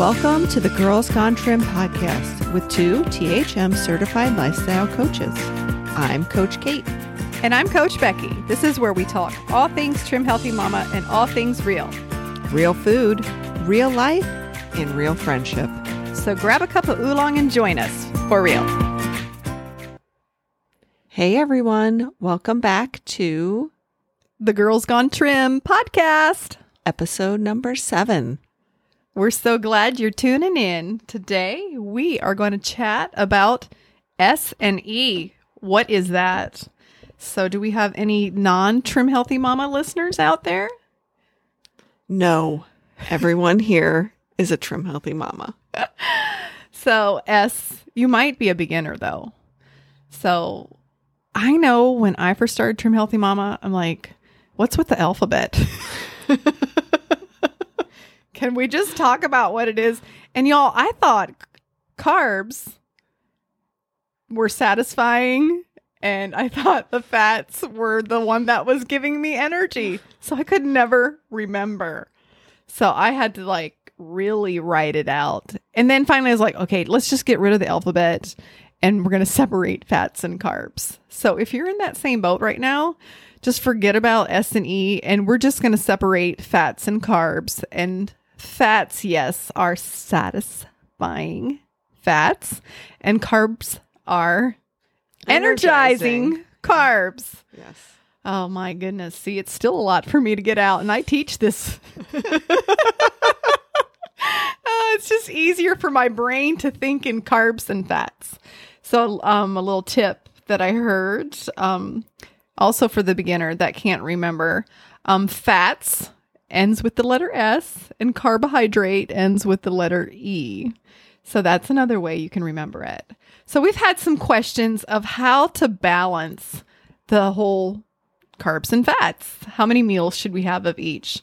Welcome to the Girls Gone Trim podcast with two THM certified lifestyle coaches. I'm Coach Kate. And I'm Coach Becky. This is where we talk all things trim healthy mama and all things real. Real food, real life, and real friendship. So grab a cup of oolong and join us for real. Hey everyone, welcome back to The Girls Gone Trim podcast. episode number seven. We're so glad you're tuning in. Today we are going to chat about S and E. What is that? So do we have any non-trim healthy mama listeners out there? No, everyone here is a trim healthy mama. So S, you might be a beginner though. So I know when I first started Trim Healthy Mama, I'm like, what's with the alphabet? Can we just talk about what it is? And y'all, I thought carbs were satisfying and I thought the fats were the one that was giving me energy. So I could never remember. So I had to like really write it out. And then finally I was like, okay, let's just get rid of the alphabet and we're going to separate fats and carbs. So if you're in that same boat right now, just forget about S and E and we're just going to separate fats and carbs. And fats, yes, are satisfying fats and carbs are energizing, Energizing. carbs. Yes. Oh my goodness. See, it's still a lot for me to get out, and I teach this. Uh, it's just easier for my brain to think in carbs and fats. So, um, a little tip that I heard, um, also for the beginner that can't remember, um, fats ends with the letter S, and carbohydrate ends with the letter E. So that's another way you can remember it. So we've had some questions of how to balance the whole carbs and fats. How many meals should we have of each?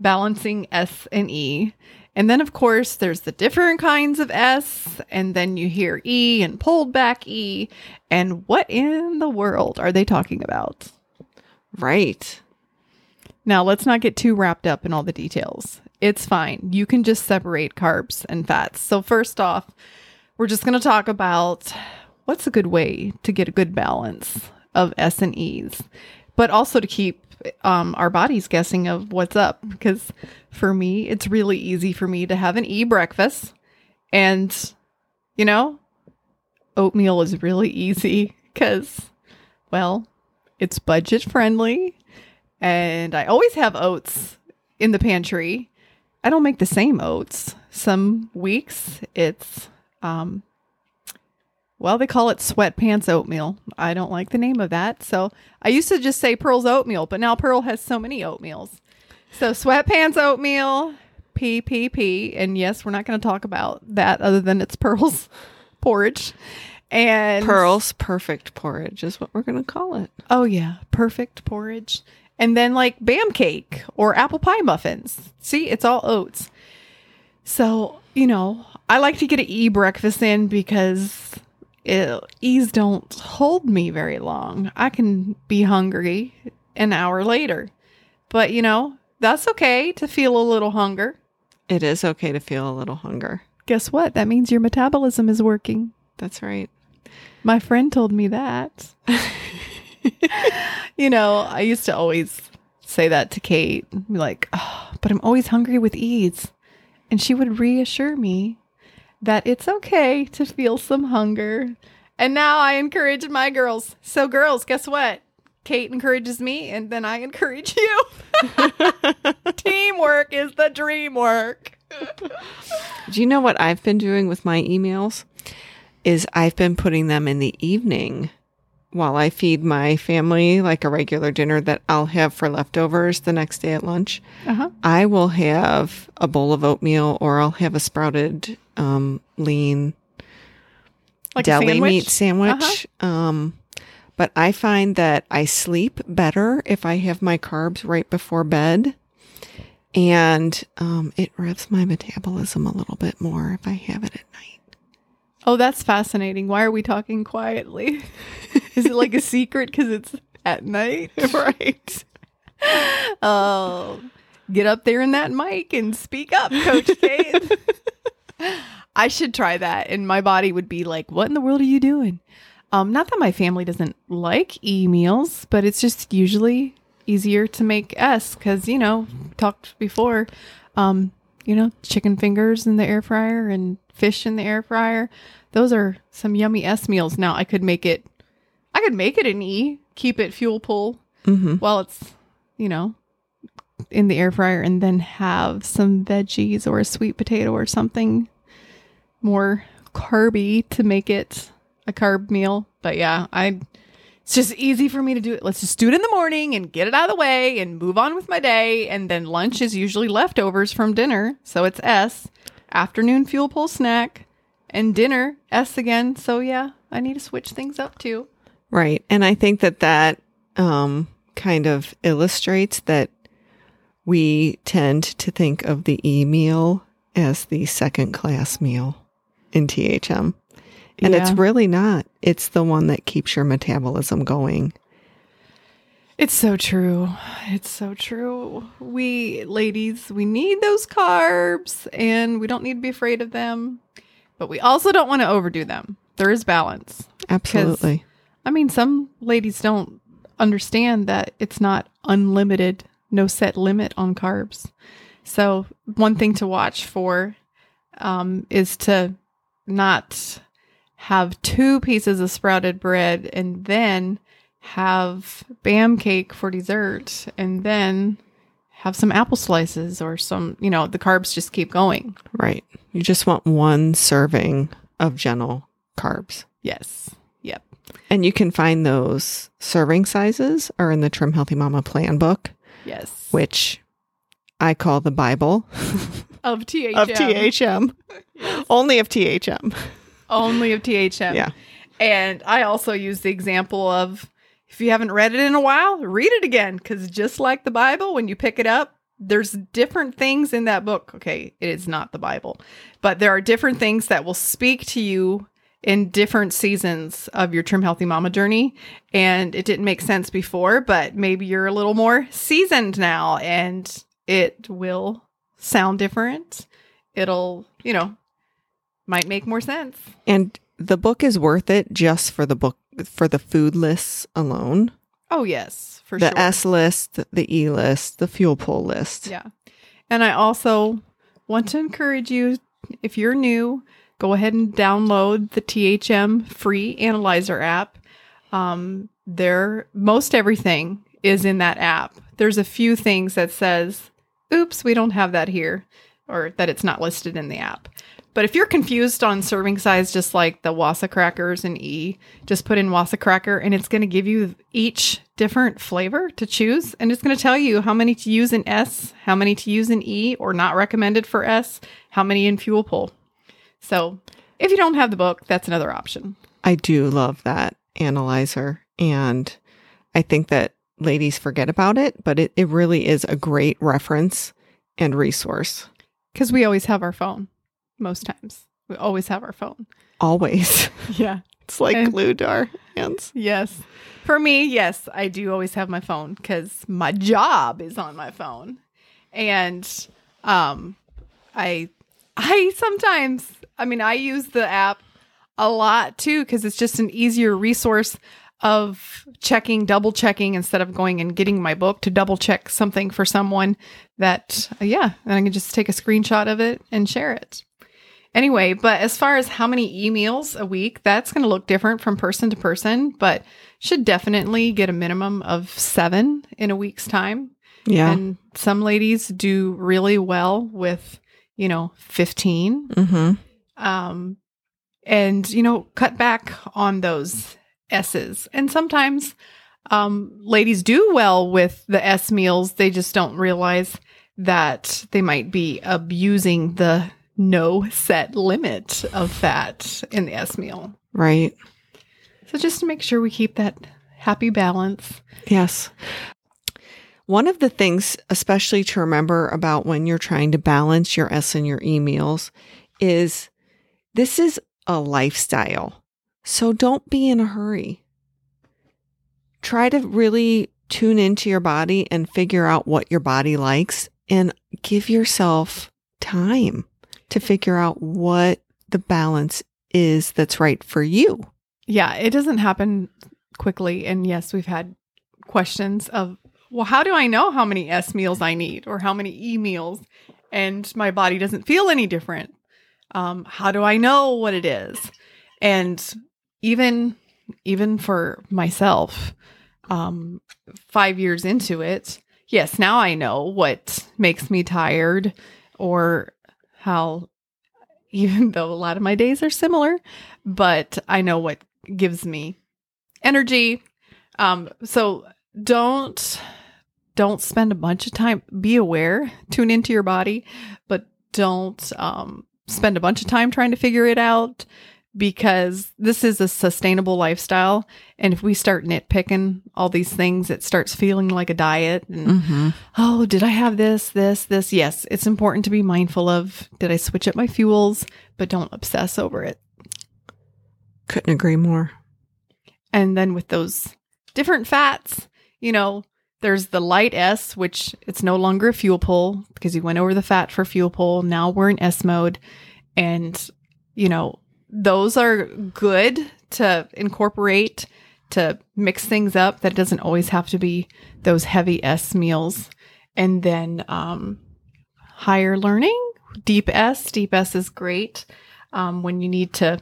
Balancing S and E. And then, of course, there's the different kinds of S, and then you hear E and pulled back E. And what in the world are they talking about? Right. Now, let's not get too wrapped up in all the details. It's fine. You can just separate carbs and fats. So, first off, we're just going to talk about what's a good way to get a good balance of S and E's, but also to keep um, our bodies guessing of what's up. Because for me, it's really easy for me to have an E breakfast. And, you know, oatmeal is really easy because, well, it's budget friendly. And I always have oats in the pantry. I don't make the same oats. Some weeks it's um well, they call it sweatpants oatmeal. I don't like the name of that. So I used to just say Pearl's oatmeal, but now Pearl has so many oatmeals. So sweatpants oatmeal, PPP. And yes, we're not going to talk about that other than it's Pearl's porridge. And Pearl's perfect porridge is what we're going to call it. Oh yeah, perfect porridge. And then like bam cake or apple pie muffins. See, it's all oats. So, you know, I like to get an E breakfast in because it, E's don't hold me very long. I can be hungry an hour later. But, you know, that's okay to feel a little hunger. It is okay to feel a little hunger. Guess what? That means your metabolism is working. That's right. My friend told me that. you know, I used to always say that to Kate, like, oh, but I'm always hungry with E's. And she would reassure me that it's okay to feel some hunger. And now I encourage my girls. So, girls, guess what? Kate encourages me, and then I encourage you. Teamwork is the dream work. Do you know what I've been doing with my emails? Is I've been putting them in the evening while I feed my family like a regular dinner that I'll have for leftovers the next day at lunch. Uh-huh. I will have a bowl of oatmeal or I'll have a sprouted um, lean Like deli sandwich? Uh-huh. meat sandwich. Um, but I find that I sleep better if I have my carbs right before bed. And um, it revs my metabolism a little bit more if I have it at night. Oh, that's fascinating. Why are we talking quietly? Is it like a secret because it's at night? right. Oh, get up there in that mic and speak up, Coach Kate. I should try that. And my body would be like, what in the world are you doing? Um, not that my family doesn't like e meals, but it's just usually easier to make S because, you know, talked before, um, you know, chicken fingers in the air fryer and fish in the air fryer. Those are some yummy S meals. Now I could make it, I could make it an E, keep it fuel pull Mm-hmm. while it's, you know, in the air fryer and then have some veggies or a sweet potato or something more carby to make it a carb meal. But yeah, I it's just easy for me to do it. Let's just do it in the morning and get it out of the way and move on with my day. And then lunch is usually leftovers from dinner. So it's S. Afternoon fuel pull snack and dinner S again. So yeah, I need to switch things up too. Right. And I think that that um, kind of illustrates that we tend to think of the e meal as the second class meal in THM. And it's really not. It's the one that keeps your metabolism going. It's so true. It's so true. We ladies, we need those carbs and we don't need to be afraid of them, but we also don't want to overdo them. There is balance. Absolutely. I mean, some ladies don't understand that it's not unlimited, no set limit on carbs. So, one thing to watch for um, is to not have two pieces of sprouted bread and then have bam cake for dessert and then have some apple slices or some, you know, the carbs just keep going. Right. You just want one serving of gentle carbs. Yes. Yep. And you can find those serving sizes are in the Trim Healthy Mama plan book, Yes. which I call the Bible of THM. of THM. Only of THM. Only of THM. Yeah. And I also use the example of if you haven't read it in a while, read it again. Because just like the Bible, when you pick it up, there's different things in that book. Okay, it is not the Bible, but there are different things that will speak to you in different seasons of your Trim Healthy Mama journey. And it didn't make sense before, but maybe you're a little more seasoned now and it will sound different. It'll, you know, might make more sense. And the book is worth it just for the book for the food lists alone. Oh, yes, for the sure. S list, the E list, the fuel pull list. Yeah. And I also want to encourage you if you're new, go ahead and download the THM free analyzer app. Um, there, most everything is in that app. There's a few things that says, oops, we don't have that here, or that it's not listed in the app. But if you're confused on serving size, just like the Wasa crackers and E, just put in Wasa cracker and it's going to give you each different flavor to choose. And it's going to tell you how many to use in S, how many to use in E or not recommended for S, how many in fuel pull. So if you don't have the book, that's another option. I do love that analyzer. And I think that ladies forget about it, but it, it really is a great reference and resource. Because we always have our phone, most times. We always have our phone. Always. Yeah. it's like And- glued to our hands. Yes. For me, yes, I do always have my phone because my job is on my phone. And um I I sometimes I mean I use the app a lot too because it's just an easier resource of checking, double checking instead of going and getting my book to double check something for someone that uh, yeah, and I can just take a screenshot of it and share it. Anyway, but as far as how many emails a week, that's going to look different from person to person, but should definitely get a minimum of seven in a week's time. Yeah. And some ladies do really well with, you know, 15. mm-hmm. Um, and, you know, cut back on those S's. And sometimes um, ladies do well with the S meals. They just don't realize that they might be abusing the no set limit of fat in the S meal. Right. So just to make sure we keep that happy balance. Yes. One of the things, especially to remember about when you're trying to balance your S and your E meals, is this is a lifestyle. So don't be in a hurry. Try to really tune into your body and figure out what your body likes and give yourself time to figure out what the balance is that's right for you. Yeah, it doesn't happen quickly. And yes, we've had questions of, well, how do I know how many S meals I need or how many E meals? And my body doesn't feel any different. Um, how do I know what it is? And even even for myself, um, five years into it, yes, now I know what makes me tired or how even though a lot of my days are similar, but I know what gives me energy. Um, so don't don't spend a bunch of time. Be aware, tune into your body, but don't um, spend a bunch of time trying to figure it out because this is a sustainable lifestyle. And if we start nitpicking all these things, it starts feeling like a diet. And Mm-hmm. oh, did I have this, this, this? Yes, it's important to be mindful of did I switch up my fuels, but don't obsess over it. Couldn't agree more. And then with those different fats, you know, there's the light S, which it's no longer a fuel pull because you went over the fat for fuel pull. Now we're in S mode. And, you know, those are good to incorporate to mix things up. That doesn't always have to be those heavy S meals. And then um, higher learning, deep S. Deep S is great um, when you need to,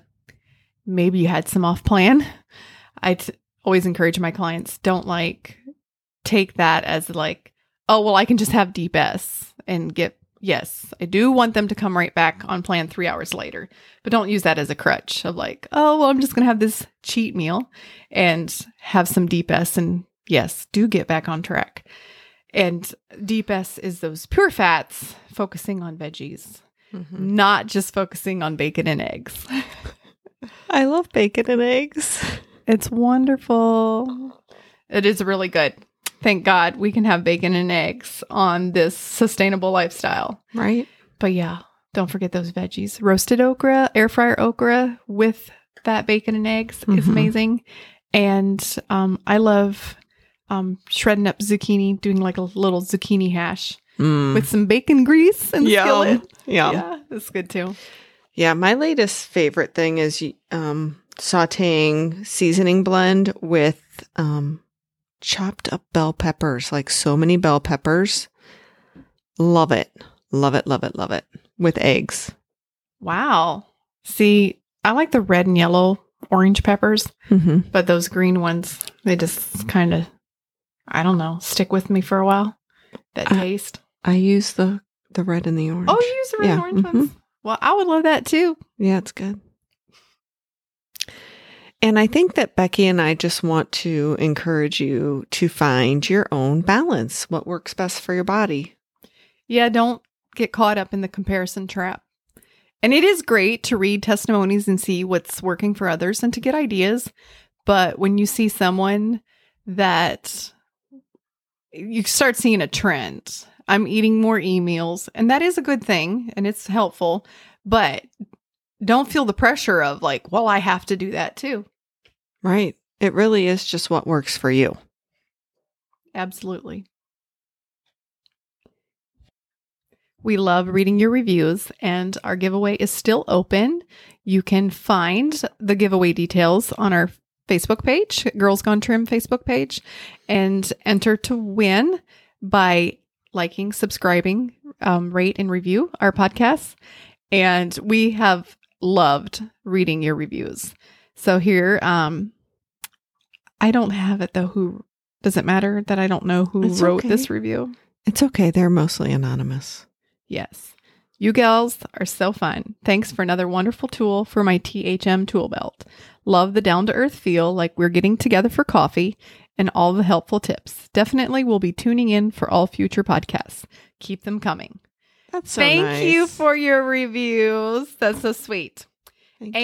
maybe you had some off plan. I t- always encourage my clients don't like take that as like, oh, well, I can just have deep S and get, yes, I do want them to come right back on plan three hours later, but don't use that as a crutch of like, oh, well, I'm just going to have this cheat meal and have some deep S and yes, do get back on track. And deep S is those pure fats focusing on veggies, Mm-hmm. not just focusing on bacon and eggs. I love bacon and eggs. It's wonderful. It is really good. Thank God we can have bacon and eggs on this sustainable lifestyle. Right? But yeah, don't forget those veggies. Roasted okra, air fryer okra with that bacon and eggs is Mhm. amazing. And um, I love um, shredding up zucchini, doing like a little zucchini hash Mm. with some bacon grease and Yum. skillet. Yeah. Yeah, that's good too. Yeah, my latest favorite thing is um, sauteing seasoning blend with um, chopped up bell peppers, like so many bell peppers. Love it. Love it, love it, love it. With eggs. Wow. See, I like the red and yellow orange peppers. Mm-hmm. But those green ones, they just kind of, I don't know, stick with me for a while. That Uh, taste. I use the the red and the orange. Oh, you use the red and yeah, orange mhm. ones? Well, I would love that too. Yeah, it's good. And I think that Becky and I just want to encourage you to find your own balance, what works best for your body. Yeah, don't get caught up in the comparison trap. And it is great to read testimonies and see what's working for others and to get ideas. But when you see someone that you start seeing a trend, I'm eating more e meals, and that is a good thing and it's helpful. But don't feel the pressure of like, well, I have to do that too. Right. It really is just what works for you. Absolutely. We love reading your reviews, and our giveaway is still open. You can find the giveaway details on our Facebook page, Girls Gone Trim Facebook page, and enter to win by liking, subscribing, um, rate, and review our podcasts. And we have loved reading your reviews. So here, um, I don't have it though. Who does it matter that I don't know who It's wrote okay. this review? It's okay. They're mostly anonymous. Yes. You gals are so fun. Thanks for another wonderful tool for my THM tool belt. Love the down to earth feel like we're getting together for coffee and all the helpful tips. Definitely will be tuning in for all future podcasts. Keep them coming. That's so Thank nice. you for your reviews. That's so sweet. Thank you.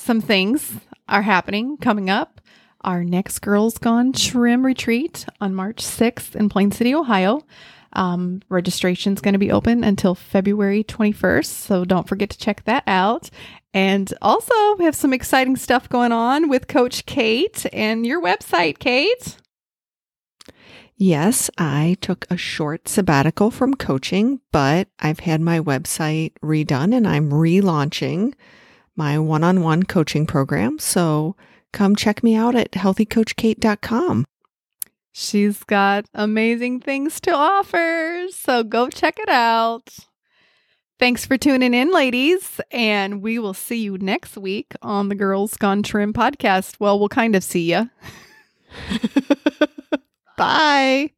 Some things are happening coming up. Our next Girls Gone Trim retreat on March 6th in Plain City, Ohio. Um, is going to be open until February 21st, so don't forget to check that out. And also, we have some exciting stuff going on with Coach Kate and your website, Kate. Yes, I took a short sabbatical from coaching, but I've had my website redone and I'm relaunching my one on one coaching program. So come check me out at healthycoachkate.com. She's got amazing things to offer. So go check it out. Thanks for tuning in, ladies. And we will see you next week on the Girls Gone Trim podcast. Well, we'll kind of see you. Bye.